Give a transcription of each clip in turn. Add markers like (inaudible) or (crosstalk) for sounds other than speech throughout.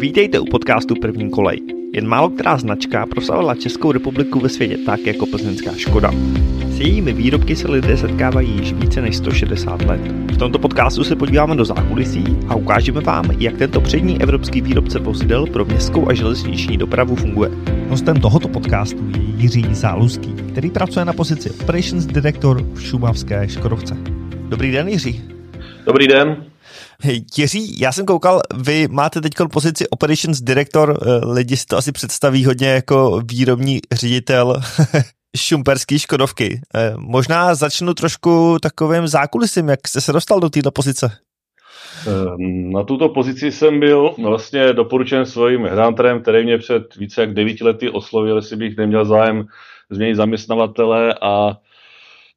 Vítejte u podcastu První kolej. Jen málo která značka proslavila Českou republiku ve světě tak jako plzeňská Škoda. S jejími výrobky se lidé setkávají již více než 160 let. V tomto podcastu se podíváme do zákulisí a ukážeme vám, jak tento přední evropský výrobce vozidel pro městskou a železniční dopravu funguje. Hostem tohoto podcastu je Jiří Záluský, který pracuje na pozici Operations Director v Šumavské Škodovce. Dobrý den, Jiří. Dobrý den. Jiří, já jsem koukal, vy máte teď pozici Operations Director, eh, lidi si to asi představí hodně jako výrobní ředitel (laughs) šumperský Škodovky. Eh, možná začnu trošku takovým zákulisím, jak jste se dostal do této pozice. Ehm, na tuto pozici jsem byl vlastně doporučen svým headhunterem, který mě před více jak devíti lety oslovil, jestli bych neměl zájem změnit zaměstnavatele a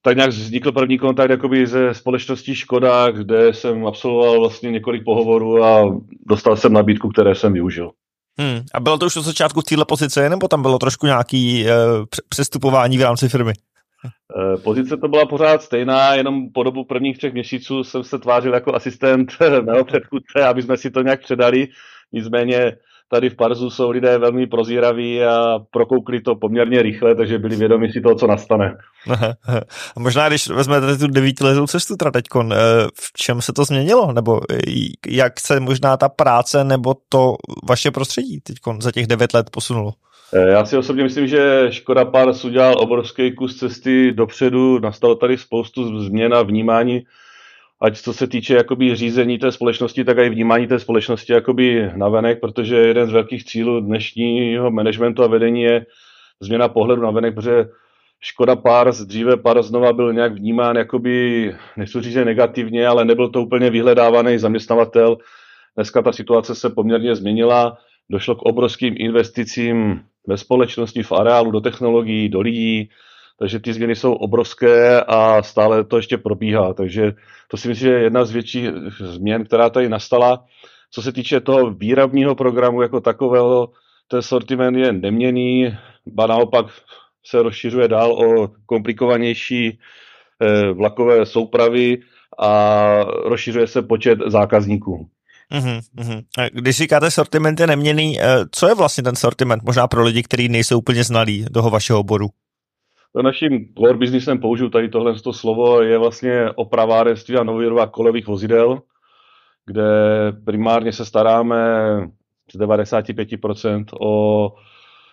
tak nějak vznikl první kontakt jakoby ze společností Škoda, kde jsem absolvoval vlastně několik pohovorů a dostal jsem nabídku, které jsem využil. Hmm. A bylo to už od začátku v této pozici, nebo tam bylo trošku nějaký e, přestupování v rámci firmy? E, pozice to byla pořád stejná, jenom po dobu prvních třech měsíců jsem se tvářil jako asistent (laughs) mého předchůdce, aby jsme si to nějak předali. Nicméně tady v Parzu jsou lidé velmi prozíraví a prokoukli to poměrně rychle, takže byli vědomi si toho, co nastane. (laughs) A možná, když vezmete tu devítiletou cestu teda teďkon, eh, v čem se to změnilo? Nebo jak se možná ta práce nebo to vaše prostředí teďkon za těch devět let posunulo? Eh, já si osobně myslím, že Škoda Pars udělal obrovský kus cesty dopředu, nastalo tady spoustu změn a vnímání ať co se týče jakoby řízení té společnosti, tak i vnímání té společnosti jakoby navenek, protože jeden z velkých cílů dnešního managementu a vedení je změna pohledu navenek, protože Škoda Pars, dříve Pars znova byl nějak vnímán jakoby, nechci říct negativně, ale nebyl to úplně vyhledávaný zaměstnavatel. Dneska ta situace se poměrně změnila, došlo k obrovským investicím ve společnosti, v areálu, do technologií, do lidí, takže ty změny jsou obrovské a stále to ještě probíhá. Takže to si myslím, že je jedna z větších změn, která tady nastala. Co se týče toho výrobního programu jako takového, ten sortiment je neměný, ba naopak se rozšiřuje dál o komplikovanější eh, vlakové soupravy a rozšiřuje se počet zákazníků. Uhum, Když říkáte sortiment je neměný, eh, co je vlastně ten sortiment? Možná pro lidi, kteří nejsou úplně znalí toho vašeho oboru. Naším core businessem použiju tady tohle slovo, je vlastně opravárenství a novýroba kolejových vozidel, kde primárně se staráme z 95% o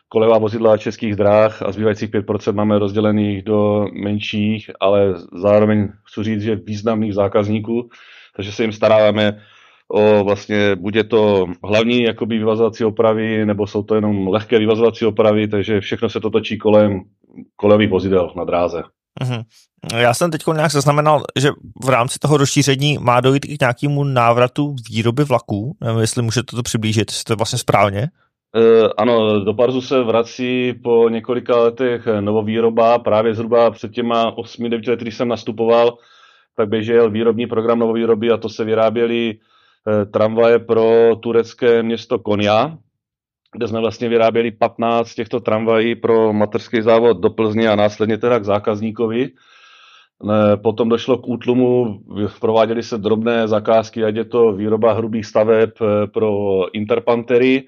kolejová vozidla českých dráh a zbývajících 5% máme rozdělených do menších, ale zároveň chci říct, že významných zákazníků, takže se jim staráme o vlastně, buď je to hlavní jakoby vyvazovací opravy, nebo jsou to jenom lehké vyvazovací opravy, takže všechno se to točí kolem kolejových vozidel na dráze. Uhum. Já jsem teď nějak zaznamenal, že v rámci toho rozšíření má dojít k nějakému návratu výroby vlaků. Nevím, jestli můžete to přiblížit, jestli to je vlastně správně. E, ano, do Parzu se vrací po několika letech novovýroba. Právě zhruba před těma 8-9 lety, když jsem nastupoval, tak běžel výrobní program novovýroby a to se vyráběly tramvaje pro turecké město Konya, kde jsme vlastně vyráběli 15 těchto tramvají pro materský závod do Plzně a následně teda k zákazníkovi. Potom došlo k útlumu, prováděly se drobné zakázky, ať je to výroba hrubých staveb eh, pro Interpantery,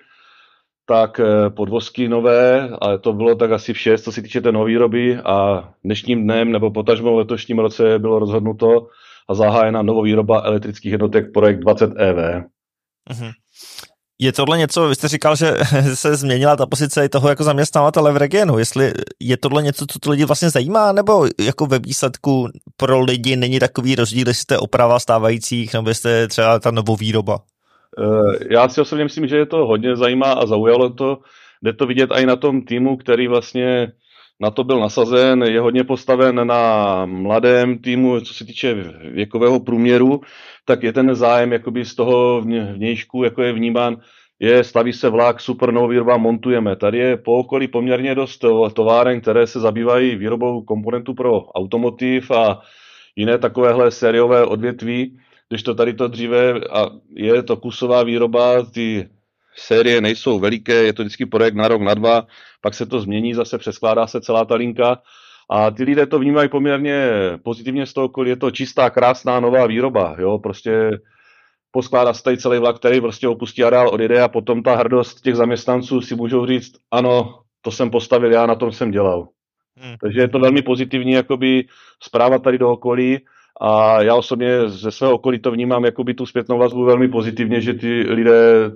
tak eh, podvozky nové, ale to bylo tak asi vše, co se týče té nové výroby a dnešním dnem nebo potažmo letošním roce bylo rozhodnuto a zahájena novovýroba elektrických jednotek projekt 20 EV. Uh-huh. Je tohle něco, vy jste říkal, že (laughs) se změnila ta pozice i toho jako zaměstnavatele v regionu, jestli je tohle něco, co to lidi vlastně zajímá, nebo jako ve výsledku pro lidi není takový rozdíl, jestli jste oprava stávajících, nebo jestli třeba ta novovýroba? Eh, já si osobně myslím, že je to hodně zajímá a zaujalo to. Jde to vidět i na tom týmu, který vlastně na to byl nasazen, je hodně postaven na mladém týmu, co se týče věkového průměru, tak je ten zájem jakoby z toho vnějšku, jako je vnímán, je, staví se vlak, super novou výroba, montujeme. Tady je po okolí poměrně dost továren, které se zabývají výrobou komponentů pro automotiv a jiné takovéhle sériové odvětví, když to tady to dříve a je to kusová výroba, ty série nejsou veliké, je to vždycky projekt na rok, na dva, pak se to změní, zase přeskládá se celá ta linka a ty lidé to vnímají poměrně pozitivně z toho okolí, je to čistá, krásná nová výroba, jo, prostě poskládá se tady celý vlak, který prostě opustí areál, odjede a potom ta hrdost těch zaměstnanců si můžou říct, ano, to jsem postavil já, na tom jsem dělal. Hmm. Takže je to velmi pozitivní jakoby zpráva tady do okolí a já osobně ze svého okolí to vnímám jakoby tu zpětnou vazbu velmi pozitivně, že ty lidé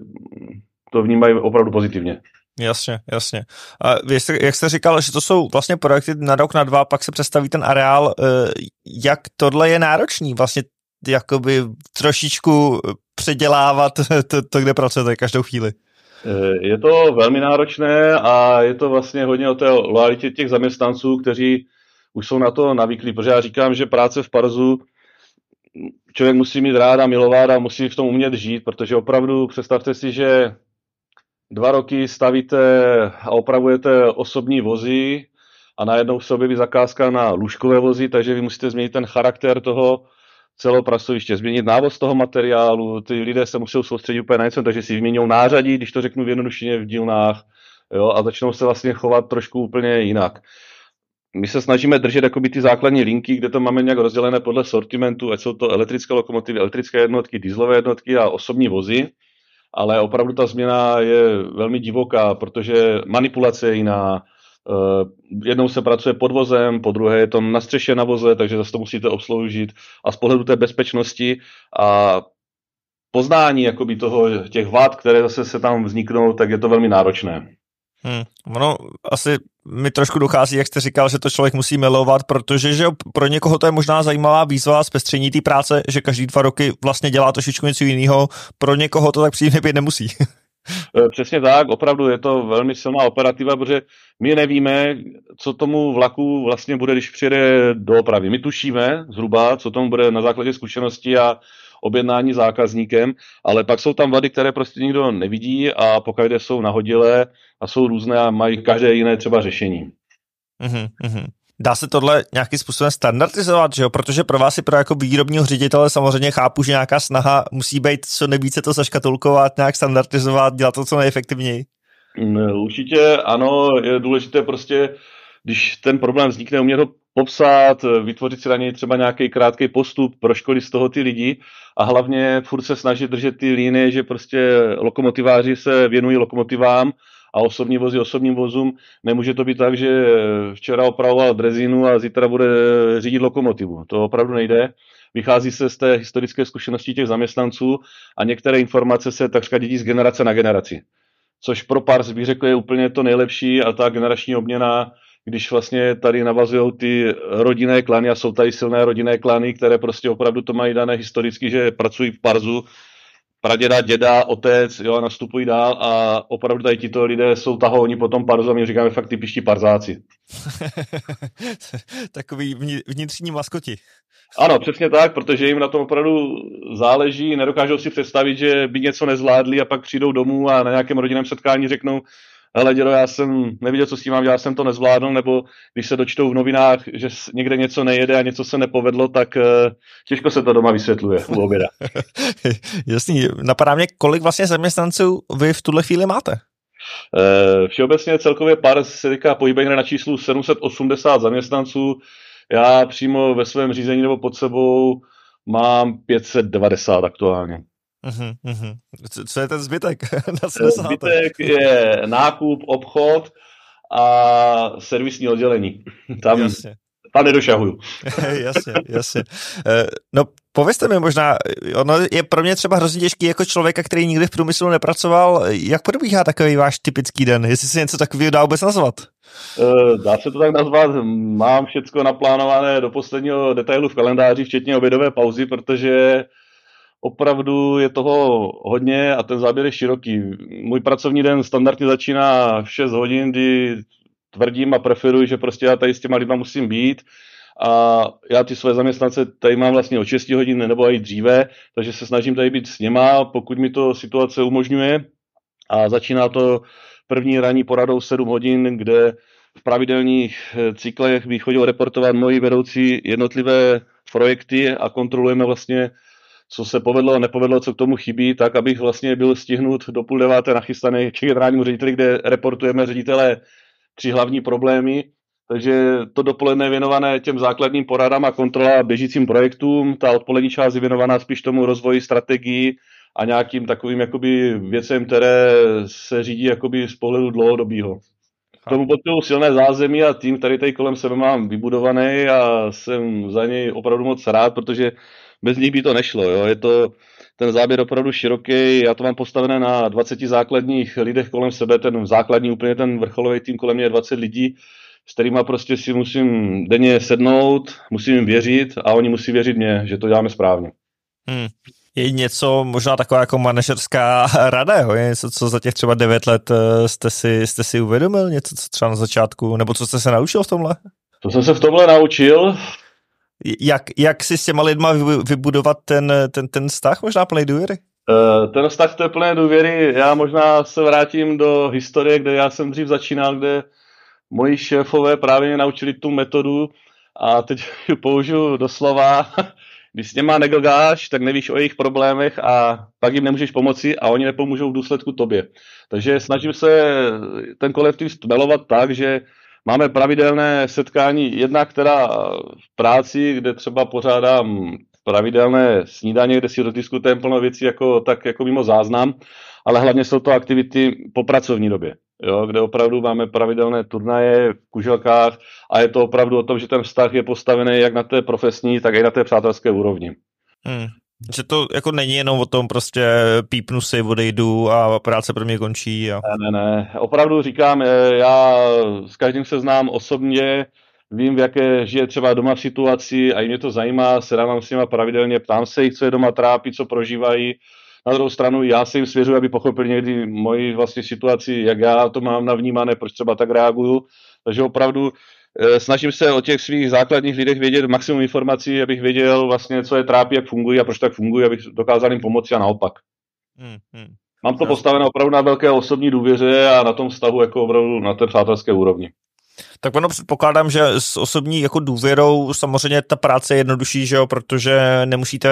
to vnímají opravdu pozitivně. Jasně, jasně. A vy jste, jak jste říkal, že to jsou vlastně projekty na rok, na dva, pak se představí ten areál. Eh, jak tohle je náročný vlastně jakoby trošičku předělávat (laughs) to, to kde pracujete každou chvíli? Eh, je to velmi náročné a je to vlastně hodně o té loajalitě těch zaměstnanců, kteří už jsou na to navyklí, protože já říkám, že práce v Parzu člověk musí mít rád a milovat a musí v tom umět žít, protože opravdu představte si, že dva roky stavíte a opravujete osobní vozy a najednou se objeví zakázka na lůžkové vozy, takže vy musíte změnit ten charakter toho celého pracoviště, změnit návoz toho materiálu, ty lidé se musí soustředit úplně na něco, takže si vyměňují nářadí, když to řeknu v jednodušině v dílnách, jo, a začnou se vlastně chovat trošku úplně jinak. My se snažíme držet jakoby ty základní linky, kde to máme nějak rozdělené podle sortimentu, ať jsou to elektrické lokomotivy, elektrické jednotky, dieselové jednotky a osobní vozy, ale opravdu ta změna je velmi divoká, protože manipulace je jiná, Uh, jednou se pracuje pod vozem, po druhé je to na střeše na voze, takže zase to musíte obsloužit. A z pohledu té bezpečnosti a poznání jakoby toho, těch vád, které zase se tam vzniknou, tak je to velmi náročné. Hmm. Ono asi mi trošku dochází, jak jste říkal, že to člověk musí milovat, protože že pro někoho to je možná zajímavá výzva zpestření té práce, že každý dva roky vlastně dělá trošičku něco jiného, pro někoho to tak přímě být nemusí. (laughs) E, přesně tak, opravdu je to velmi silná operativa, protože my nevíme, co tomu vlaku vlastně bude, když přijede do opravy. My tušíme zhruba, co tomu bude na základě zkušenosti a objednání zákazníkem, ale pak jsou tam vady, které prostě nikdo nevidí a pokud jsou nahodilé a jsou různé a mají každé jiné třeba řešení. Mm-hmm. Dá se tohle nějakým způsobem standardizovat, že jo? Protože pro vás i pro jako výrobního ředitele samozřejmě chápu, že nějaká snaha musí být co nejvíce to zaškatulkovat, nějak standardizovat, dělat to co nejefektivněji. Mm, určitě ano, je důležité prostě, když ten problém vznikne, umět ho popsat, vytvořit si na něj třeba nějaký krátký postup, pro školy z toho ty lidi a hlavně furt se snažit držet ty línie, že prostě lokomotiváři se věnují lokomotivám a osobní vozy osobním vozům. Nemůže to být tak, že včera opravoval drezinu a zítra bude řídit lokomotivu. To opravdu nejde. Vychází se z té historické zkušenosti těch zaměstnanců a některé informace se takřka dědí z generace na generaci. Což pro pár bych řekl je úplně to nejlepší a ta generační obměna když vlastně tady navazují ty rodinné klany a jsou tady silné rodinné klany, které prostě opravdu to mají dané historicky, že pracují v Parzu, praděda, děda, otec, jo, nastupují dál a opravdu tady tito lidé jsou tahouni potom parzu a my říkáme fakt typiští parzáci. (laughs) Takový vnitřní maskoti. Ano, přesně tak, protože jim na tom opravdu záleží, nedokážou si představit, že by něco nezvládli a pak přijdou domů a na nějakém rodinném setkání řeknou, hele dědo, já jsem neviděl, co s tím mám dělat, jsem to nezvládl, nebo když se dočtou v novinách, že někde něco nejede a něco se nepovedlo, tak uh, těžko se to doma vysvětluje u oběda. (laughs) Jasný, napadá mě, kolik vlastně zaměstnanců vy v tuhle chvíli máte? Uh, všeobecně celkově pár se týká pohybuje na číslu 780 zaměstnanců. Já přímo ve svém řízení nebo pod sebou mám 590 aktuálně. Uh-huh, uh-huh. Co je ten zbytek? (laughs) Zbytek je nákup, obchod a servisní oddělení. Tam, Jasně. tam nedošahuju. (laughs) jasně, jasně. Eh, no, povězte mi možná, ono je pro mě třeba hrozně těžký jako člověka, který nikdy v průmyslu nepracoval, jak probíhá takový váš typický den, jestli si něco takového dá vůbec nazvat? Eh, dá se to tak nazvat, mám všechno naplánované do posledního detailu v kalendáři, včetně obědové pauzy, protože opravdu je toho hodně a ten záběr je široký. Můj pracovní den standardně začíná v 6 hodin, kdy tvrdím a preferuji, že prostě já tady s těma lidma musím být a já ty své zaměstnance tady mám vlastně od 6 hodin nebo i dříve, takže se snažím tady být s něma, pokud mi to situace umožňuje a začíná to první ranní poradou 7 hodin, kde v pravidelných cyklech bych chodil reportovat moji vedoucí jednotlivé projekty a kontrolujeme vlastně co se povedlo a nepovedlo, co k tomu chybí, tak abych vlastně byl stihnut do půl deváté nachystaný k generálnímu řediteli, kde reportujeme ředitele tři hlavní problémy. takže to dopoledne je věnované těm základním poradám a kontrola běžícím projektům, ta odpolední část je věnovaná spíš tomu rozvoji strategii a nějakým takovým jakoby věcem, které se řídí jakoby z pohledu dlouhodobého. K tomu potřebuji silné zázemí a tým, který tady kolem sebe mám vybudovaný a jsem za něj opravdu moc rád, protože bez nich by to nešlo. Jo. Je to ten záběr opravdu široký, já to mám postavené na 20 základních lidech kolem sebe, ten základní úplně ten vrcholový tým kolem mě je 20 lidí, s kterými prostě si musím denně sednout, musím jim věřit a oni musí věřit mě, že to děláme správně. Hmm. Je něco možná taková jako manažerská (laughs) rada, jo? je něco, co za těch třeba devět let eh, jste si, jste si uvědomil, něco, co třeba na začátku, nebo co jste se naučil v tomhle? To jsem se v tomhle naučil. Jak, jak si s těma lidma vybudovat ten, ten, ten vztah možná plný důvěry? Uh, ten vztah té plné důvěry, já možná se vrátím do historie, kde já jsem dřív začínal, kde moji šéfové právě mě naučili tu metodu a teď (laughs) ji použiju doslova. (laughs) Když s něma neglgáš, tak nevíš o jejich problémech a pak jim nemůžeš pomoci a oni nepomůžou v důsledku tobě. Takže snažím se ten kolektiv stmelovat tak, že máme pravidelné setkání, jedna, která v práci, kde třeba pořádám pravidelné snídaně, kde si rozdiskutujeme plno věcí jako, tak jako mimo záznam, ale hlavně jsou to aktivity po pracovní době jo, kde opravdu máme pravidelné turnaje v kuželkách a je to opravdu o tom, že ten vztah je postavený jak na té profesní, tak i na té přátelské úrovni. Hmm. Že to jako není jenom o tom prostě pípnu si, odejdu a práce pro mě končí. A... Ne, ne, ne. Opravdu říkám, eh, já s každým se znám osobně, vím, v jaké žije třeba doma v situaci a i mě to zajímá, sedávám s nimi pravidelně, ptám se jich, co je doma trápí, co prožívají na druhou stranu já se jim svěřuji, aby pochopili někdy moji vlastně situaci, jak já to mám navnímané, proč třeba tak reaguju. Takže opravdu snažím se o těch svých základních lidech vědět maximum informací, abych věděl vlastně, co je trápí, jak fungují a proč tak fungují, abych dokázal jim pomoci a naopak. Hmm, hmm. Mám to postavené opravdu na velké osobní důvěře a na tom vztahu jako opravdu na té přátelské úrovni. Tak ono předpokládám, že s osobní jako důvěrou samozřejmě ta práce je jednodušší, že jo, protože nemusíte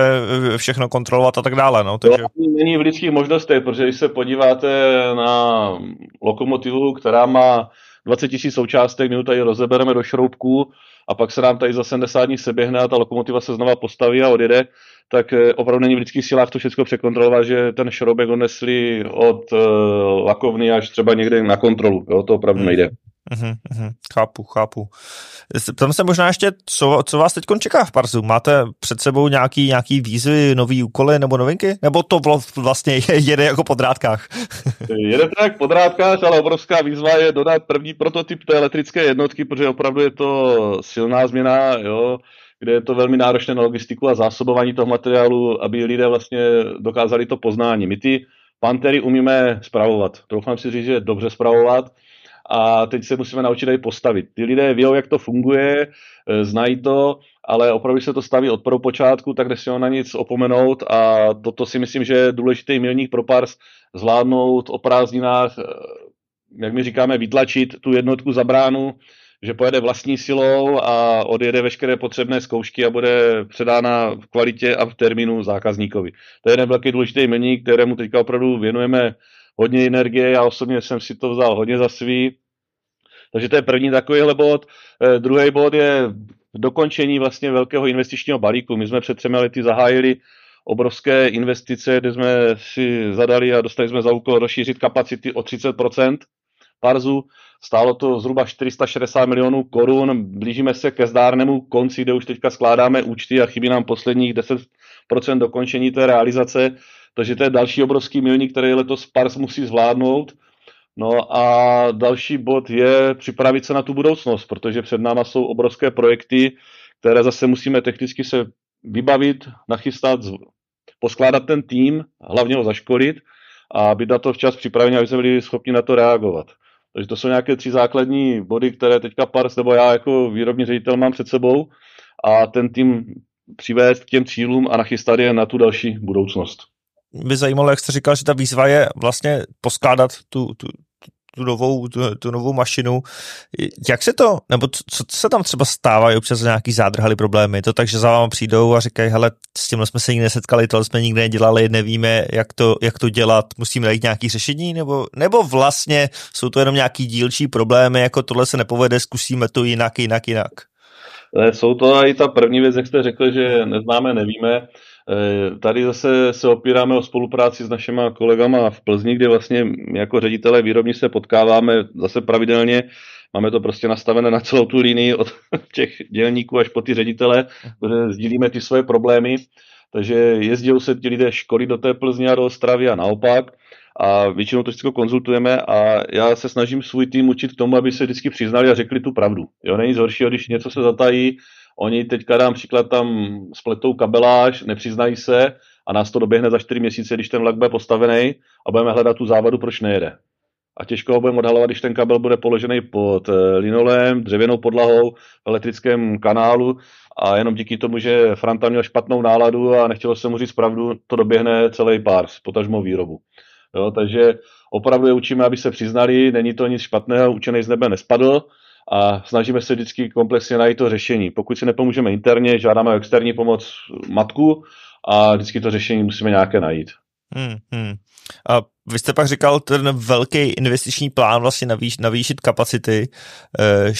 eh, všechno kontrolovat a tak dále. No, takže... To není v lidských možnostech, protože když se podíváte na lokomotivu, která má 20 tisíc součástek, my tady rozebereme do šroubků a pak se nám tady za 70 dní seběhne a ta lokomotiva se znova postaví a odjede, tak eh, opravdu není v lidských silách to všechno překontrolovat, že ten šroubek odnesli od uh, lakovny až třeba někde na kontrolu. Jo? To opravdu nejde. Uhum, uhum, chápu, chápu. Tam se možná ještě, co, co vás teď čeká v Parzu? Máte před sebou nějaký, nějaký výzvy, nový úkoly nebo novinky? Nebo to vlastně jede jako po drátkách? (laughs) jede to jak po drátkách, ale obrovská výzva je dodat první prototyp té elektrické jednotky, protože opravdu je to silná změna, jo, kde je to velmi náročné na logistiku a zásobování toho materiálu, aby lidé vlastně dokázali to poznání. My ty pantery umíme spravovat. Troufám si říct, že dobře spravovat a teď se musíme naučit i postavit. Ty lidé ví, jak to funguje, e, znají to, ale opravdu se to staví od počátku, tak nesmí na nic opomenout a toto si myslím, že je důležitý milník pro Pars zvládnout o prázdninách, e, jak my říkáme, vytlačit tu jednotku za bránu, že pojede vlastní silou a odjede veškeré potřebné zkoušky a bude předána v kvalitě a v termínu zákazníkovi. To je jeden velký důležitý milník, kterému teďka opravdu věnujeme hodně energie, já osobně jsem si to vzal hodně za svý. Takže to je první takovýhle bod. E, druhý bod je dokončení vlastně velkého investičního balíku. My jsme před třemi lety zahájili obrovské investice, kde jsme si zadali a dostali jsme za úkol rozšířit kapacity o 30% Parzu. Stálo to zhruba 460 milionů korun. Blížíme se ke zdárnému konci, kde už teďka skládáme účty a chybí nám posledních 10% dokončení té realizace. Takže to je další obrovský milník, který letos Pars musí zvládnout. No a další bod je připravit se na tu budoucnost, protože před náma jsou obrovské projekty, které zase musíme technicky se vybavit, nachystat, poskládat ten tým, hlavně ho zaškolit a být na to včas připraveni, aby jsme byli schopni na to reagovat. Takže to jsou nějaké tři základní body, které teďka Pars nebo já jako výrobní ředitel mám před sebou a ten tým přivést k těm cílům a nachystat je na tu další budoucnost by zajímalo, jak jste říkal, že ta výzva je vlastně poskládat tu, tu, tu novou, tu, tu novou mašinu. Jak se to, nebo co, co se tam třeba stává, občas nějaký zádrhaly problémy? Je to tak, že za váma přijdou a říkají, hele, s tímhle jsme se nikdy nesetkali, tohle jsme nikdy nedělali, nevíme, jak to, jak to dělat, musíme najít nějaký řešení, nebo, nebo vlastně jsou to jenom nějaký dílčí problémy, jako tohle se nepovede, zkusíme to jinak, jinak, jinak. Jsou to i ta první věc, jak jste řekl, že neznáme, nevíme. Eh, tady zase se opíráme o spolupráci s našimi kolegama v Plzni, kde vlastně jako ředitelé výrobní se potkáváme zase pravidelně. Máme to prostě nastavené na celou tu linii od (laughs) těch dělníků až po ty ředitele, kde sdílíme ty svoje problémy. Takže jezdí se ti lidé školy do té Plzně a do Ostravy a naopak a většinou to vždycky konzultujeme a já se snažím svůj tým učit k tomu, aby se vždycky přiznali a řekli tu pravdu. Jo, není horšího, když něco se zatají, oni teďka dám příklad tam spletou kabeláž, nepřiznají se a nás to doběhne za 4 měsíce, když ten vlak bude postavený a budeme hledat tu závadu, proč nejede. A těžko ho budeme odhalovat, když ten kabel bude položený pod eh, linolem, dřevěnou podlahou, v elektrickém kanálu a jenom díky tomu, že Franta měl špatnou náladu a nechtělo se mu říct pravdu, to doběhne celý pár, potažmo výrobu. Jo, takže opravdu je učíme, aby se přiznali, není to nic špatného, učený z nebe nespadl a snažíme se vždycky komplexně najít to řešení. Pokud si nepomůžeme interně, žádáme o externí pomoc matku a vždycky to řešení musíme nějaké najít. Hmm, hmm. A vy jste pak říkal ten velký investiční plán vlastně navýš, navýšit kapacity. E,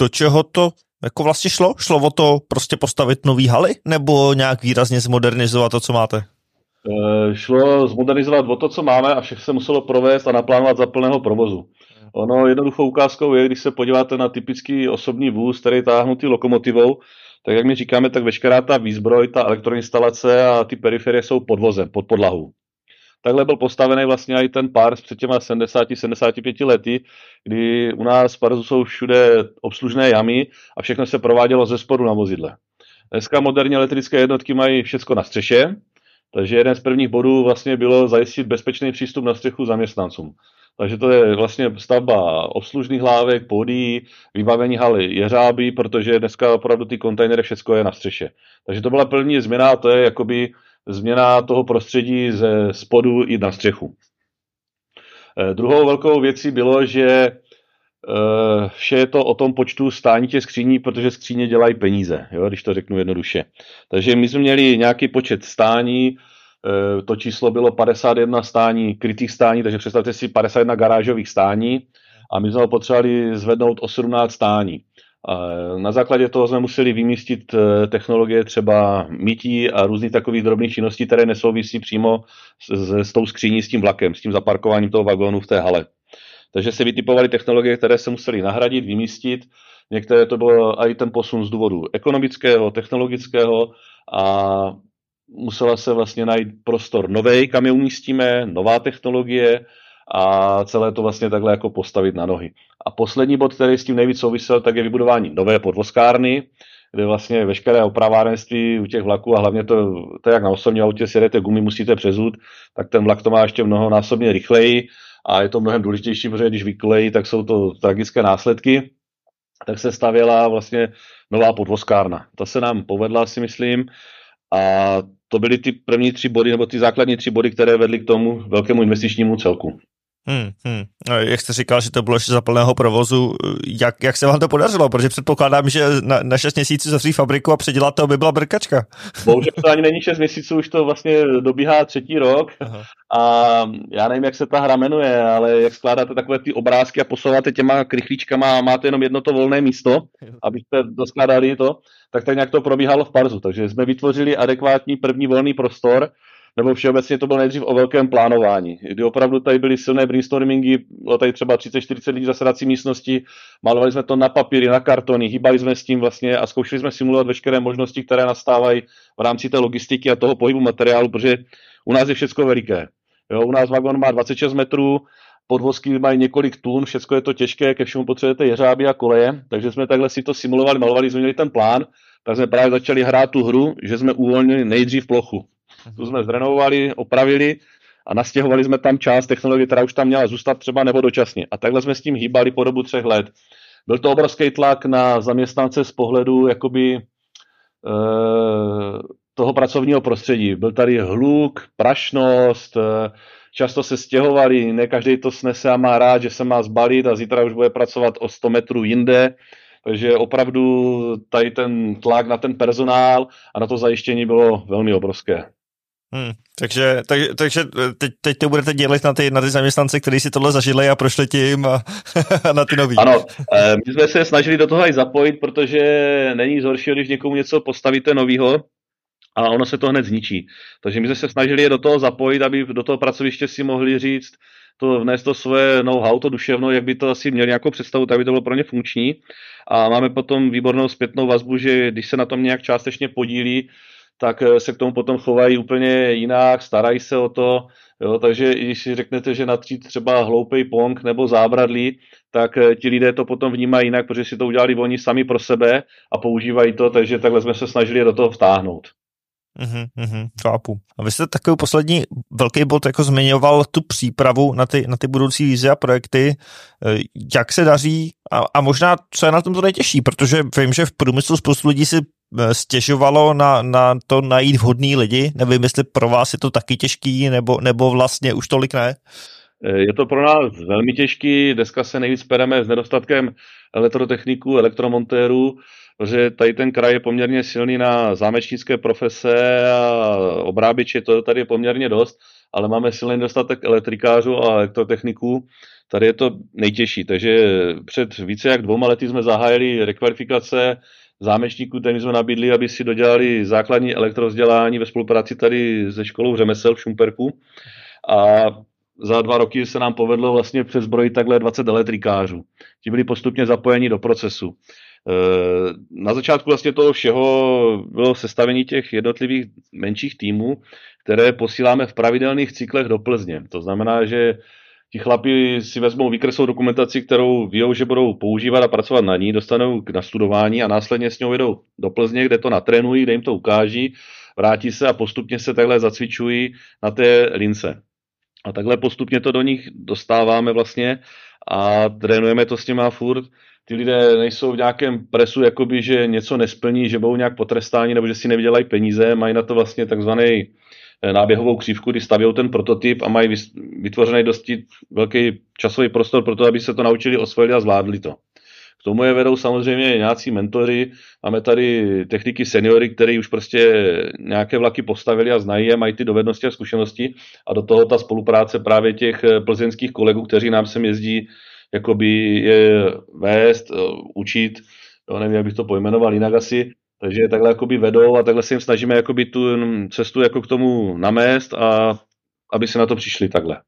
do čeho to jako vlastně šlo? Šlo o to prostě postavit nový haly nebo nějak výrazně zmodernizovat to, co máte? E, šlo zmodernizovat o to, co máme a všechno se muselo provést a naplánovat za plného provozu. Ono jednoduchou ukázkou je, když se podíváte na typický osobní vůz, který je táhnutý lokomotivou, tak jak my říkáme, tak veškerá ta výzbroj, ta elektroinstalace a ty periferie jsou pod vozem, pod podlahou. Takhle byl postavený vlastně i ten pár před těma 70-75 lety, kdy u nás v Parzu jsou všude obslužné jamy a všechno se provádělo ze spodu na vozidle. Dneska moderní elektrické jednotky mají všechno na střeše, takže jeden z prvních bodů vlastně bylo zajistit bezpečný přístup na střechu zaměstnancům. Takže to je vlastně stavba obslužných hlávek, podí, vybavení haly jeřáby, protože dneska opravdu ty kontejnery všechno je na střeše. Takže to byla první změna, to je jakoby změna toho prostředí ze spodu i na střechu. Eh, druhou velkou věcí bylo, že eh, vše je to o tom počtu stání těch skříní, protože skříně dělají peníze, jo, když to řeknu jednoduše. Takže my jsme měli nějaký počet stání, to číslo bylo 51 stání, krytých stání, takže představte si 51 garážových stání a my jsme ho potřebovali zvednout o 17 stání. Na základě toho jsme museli vymístit eh, technologie třeba mytí a různých takových drobných činností, které nesouvisí přímo s, s tou skříní, s tím vlakem, s tím zaparkováním toho vagónu v té hale. Takže se vytipovaly technologie, které se musely nahradit, vymístit. Některé to bylo i ten posun z důvodu ekonomického, technologického a musela se vlastně najít prostor nový, kam je umístíme, nová technologie a celé to vlastně takhle jako postavit na nohy. A poslední bod, který s tím nejvíc souvisel, tak je vybudování nové podvozkárny, kde vlastně veškeré opravárenství u těch vlaků a hlavně to, to jak na osobní autě si jedete gumy, musíte přezut, tak ten vlak to má ještě mnohonásobně rychleji a je to mnohem důležitější, protože když vykolejí, tak jsou to tragické následky. Tak se stavěla vlastně nová podvozkárna. Ta se nám povedla, si myslím, a to byly ty první tři body, nebo ty základní tři body, které vedly k tomu velkému investičnímu celku. Hmm, hmm. Jak jste říkal, že to bylo ještě za plného provozu, jak, jak se vám to podařilo? Protože předpokládám, že na, na 6 měsíců zavřít fabriku a předělat to by byla brkačka. Bohužel to ani není 6 měsíců, už to vlastně dobíhá třetí rok Aha. a já nevím, jak se ta hra jmenuje, ale jak skládáte takové ty obrázky a posouváte těma krychlíčkama a máte jenom jedno to volné místo, abyste doskládali to, tak tak nějak to probíhalo v Parzu. Takže jsme vytvořili adekvátní první volný prostor, nebo všeobecně to bylo nejdřív o velkém plánování, kdy opravdu tady byly silné brainstormingy, bylo tady třeba 30-40 lidí zasedací místnosti, malovali jsme to na papíry, na kartony, hýbali jsme s tím vlastně a zkoušeli jsme simulovat veškeré možnosti, které nastávají v rámci té logistiky a toho pohybu materiálu, protože u nás je všechno veliké. Jo, u nás vagon má 26 metrů, podvozky mají několik tun, všechno je to těžké, ke všemu potřebujete jeřáby a koleje, takže jsme takhle si to simulovali, malovali jsme ten plán, tak jsme právě začali hrát tu hru, že jsme uvolnili nejdřív plochu. Tu jsme zrenovovali, opravili a nastěhovali jsme tam část technologie, která už tam měla zůstat třeba nebo dočasně. A takhle jsme s tím hýbali po dobu třech let. Byl to obrovský tlak na zaměstnance z pohledu jakoby e, toho pracovního prostředí. Byl tady hluk, prašnost, e, často se stěhovali, ne každý to snese a má rád, že se má zbalit a zítra už bude pracovat o 100 metrů jinde, takže opravdu tady ten tlak na ten personál a na to zajištění bylo velmi obrovské. Hmm, takže, tak, takže teď, teď to budete dělat na ty, na ty zaměstnance, kteří si tohle zažili a prošli tím a, a (laughs) na ty nový. Ano, eh, my jsme se snažili do toho i zapojit, protože není nic horšího, když někomu něco postavíte novýho a ono se to hned zničí. Takže my jsme se snažili je do toho zapojit, aby do toho pracoviště si mohli říct, to vnést to svoje know-how, to duševno, jak by to asi měli nějakou představu, tak by to bylo pro ně funkční. A máme potom výbornou zpětnou vazbu, že když se na tom nějak částečně podílí, tak eh, se k tomu potom chovají úplně jinak, starají se o to, jo, takže když si řeknete, že natřít třeba hloupej pong nebo zábradlí, tak eh, ti lidé to potom vnímají jinak, protože si to udělali oni sami pro sebe a používají to, takže takhle jsme se snažili do toho vtáhnout. Mm-hmm, chápu. A vy jste takový poslední velký bod jako zmiňoval tu přípravu na ty, na ty budoucí vízy a projekty. Eh, jak se daří a, a možná co je na tom to nejtěžší, protože vím, že v průmyslu spoustu lidí si eh, stěžovalo na, na to najít vhodný lidi. Nevím, jestli pro vás je to taky těžký, nebo, nebo vlastně už tolik ne? Eh, je to pro nás velmi těžký. Dneska se nejvíc pereme s nedostatkem elektrotechniků, elektromontérů, protože tady ten kraj je poměrně silný na zámečnické profese a obrábiče, to tady je poměrně dost, ale máme silný nedostatek elektrikářů a elektrotechniků. Tady je to nejtěžší, takže před více jak dvouma lety jsme zahájili rekvalifikace zámečníků, kterým jsme nabídli, aby si dodělali základní elektrozdělání ve spolupráci tady se školou řemesel v Šumperku. A za dva roky se nám povedlo vlastně přezbrojit takhle 20 elektrikářů. Ti byli postupně zapojeni do procesu. Eh, na začátku vlastně toho všeho bylo sestavení těch jednotlivých menších týmů, které posíláme v pravidelných cyklech do Plzně. To znamená, že ti chlapi si vezmou výkresovou dokumentaci, kterou ví, že budou používat a pracovat na ní, dostanou k nastudování a následně s ňou jedou do Plzně, kde to natrénují, kde jim to ukáží, vrátí se a postupně se takhle zacvičují na té lince. A takhle postupně to do nich dostáváme vlastně a trénujeme to s nima furt ty lidé nejsou v nějakém presu, jakoby, že něco nesplní, že budou nějak potrestáni nebo že si nevydělají peníze, mají na to vlastně takzvaný eh, náběhovou křívku, kdy stavějí ten prototyp a mají vytvořený dosti velký časový prostor pro to, aby se to naučili, osvojili a zvládli to. Tomu je vedou samozřejmě nějací mentory, máme tady techniky seniory, který už prostě nějaké vlaky postavili a znají je, mají ty dovednosti a zkušenosti a do toho ta spolupráce právě těch eh, plzeňských kolegů, kteří nám sem jezdí jakoby je vést, eh, učit, jo, nevím, jak bych to pojmenoval jinak asi, takže takhle jakoby vedou a takhle se jim snažíme jakoby tu cestu jako k tomu namést a aby se na to přišli takhle.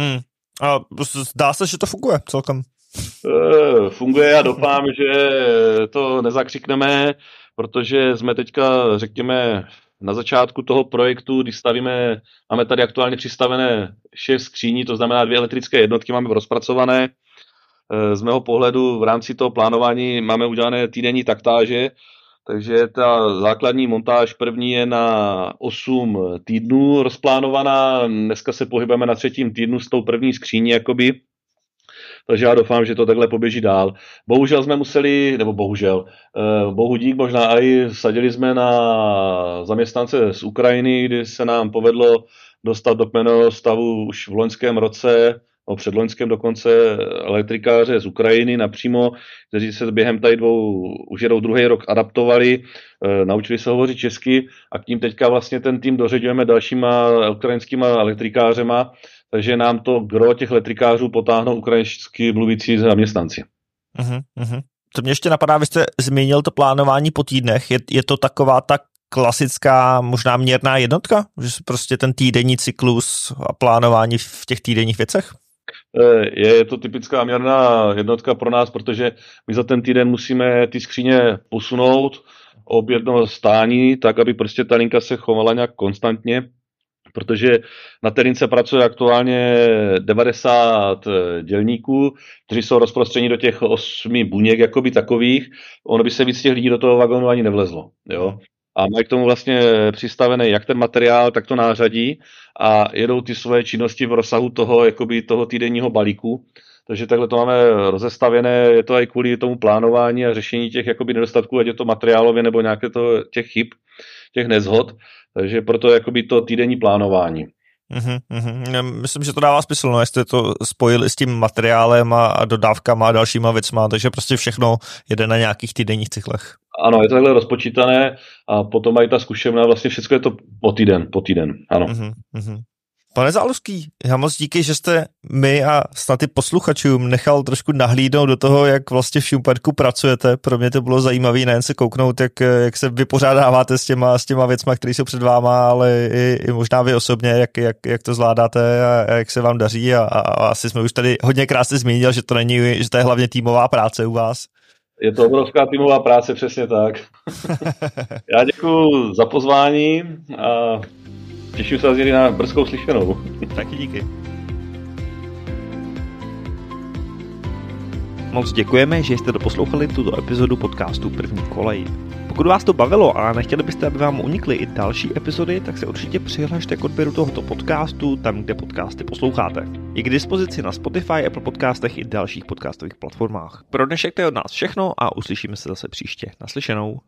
Hmm. A zdá se, že to funguje celkem. Eh, funguje a doufám, že to nezakřikneme, protože jsme teďka, řekněme, na začátku toho projektu, když stavíme, máme tady aktuálně přistavené šest skříní, to znamená dvě elektrické jednotky máme rozpracované, Eh, z mého pohledu v rámci toho plánování máme udělané týdenní taktáže, takže ta základní montáž první je na 8 týdnů rozplánovaná, dneska se pohybujeme na třetím týdnu s tou první skříní, jakoby, takže já doufám, že to takhle poběží dál. Bohužel jsme museli, nebo bohužel, eh, bohu dík možná i sadili jsme na zaměstnance z Ukrajiny, kdy se nám povedlo dostat do kmenového stavu už v loňském roce o předloňském dokonce elektrikáře z Ukrajiny napřímo, kteří se během tady dvou, už jedou druhý rok adaptovali, e, naučili se hovořit česky a k ním teďka vlastně ten tým dořeďujeme dalšíma ukrajinskýma elektrikářema, takže nám to gro těch elektrikářů potáhnou ukrajinsky mluvící zaměstnanci. Uh-huh, uh-huh. To mě ještě napadá, vy jste zmínil to plánování po týdnech. Je, je to taková ta klasická možná měrná jednotka? Že prostě ten týdenní cyklus a plánování v těch týdenních věcech? Eh, je to typická měrná jednotka pro nás, protože my za ten týden musíme ty skříně posunout ob jedno stání, tak aby prostě ta linka se chovala nějak konstantně, protože na té lince pracuje aktuálně 90 eh, dělníků, kteří jsou rozprostřeni do těch osmi buněk jakoby takových, ono by se víc těch lidí do toho vagonu ani nevlezlo. Jo? a mají k tomu vlastně přistavený jak ten materiál, tak to nářadí a jedou ty svoje činnosti v rozsahu toho, jakoby toho týdenního balíku. Takže takhle to máme rozestavěné, je to i kvůli tomu plánování a řešení těch jakoby nedostatků, ať je to materiálově nebo nějaké to, těch chyb, těch nezhod. Takže proto jakoby to týdenní plánování. Mm-hmm, mm-hmm. Myslím, že to dává smysl, no, jestli to spojili s tím materiálem a, a dodávkama a dalšíma věcma, takže prostě všechno jede na nějakých týdenních cyklech. Ano, je to takhle rozpočítané a potom mají ta zkušená, vlastně všechno je to po týden, po týden, ano. Mm-hmm. Pane Záluský, já moc díky, že jste my a snad i posluchačům nechal trošku nahlídnout do toho, jak vlastně v Šumperku pracujete. Pro mě to bylo zajímavé nejen se kouknout, jak, jak se vypořádáváte s těma, s těma věcma, které jsou před váma, ale i, i možná vy osobně, jak, jak, jak to zvládáte a, a jak se vám daří. A, a, a asi jsme už tady hodně krásně zmínil, že to není, že to je hlavně týmová práce u vás. Je to obrovská týmová práce, přesně tak. (laughs) Já děkuji za pozvání a Těším se zase na brzkou slyšenou. Taky díky. Moc děkujeme, že jste doposlouchali tuto epizodu podcastu První kolej. Pokud vás to bavilo a nechtěli byste, aby vám unikly i další epizody, tak se určitě přihlašte k odběru tohoto podcastu tam, kde podcasty posloucháte. Je k dispozici na Spotify, Apple podcastech i dalších podcastových platformách. Pro dnešek to je od nás všechno a uslyšíme se zase příště. Naslyšenou.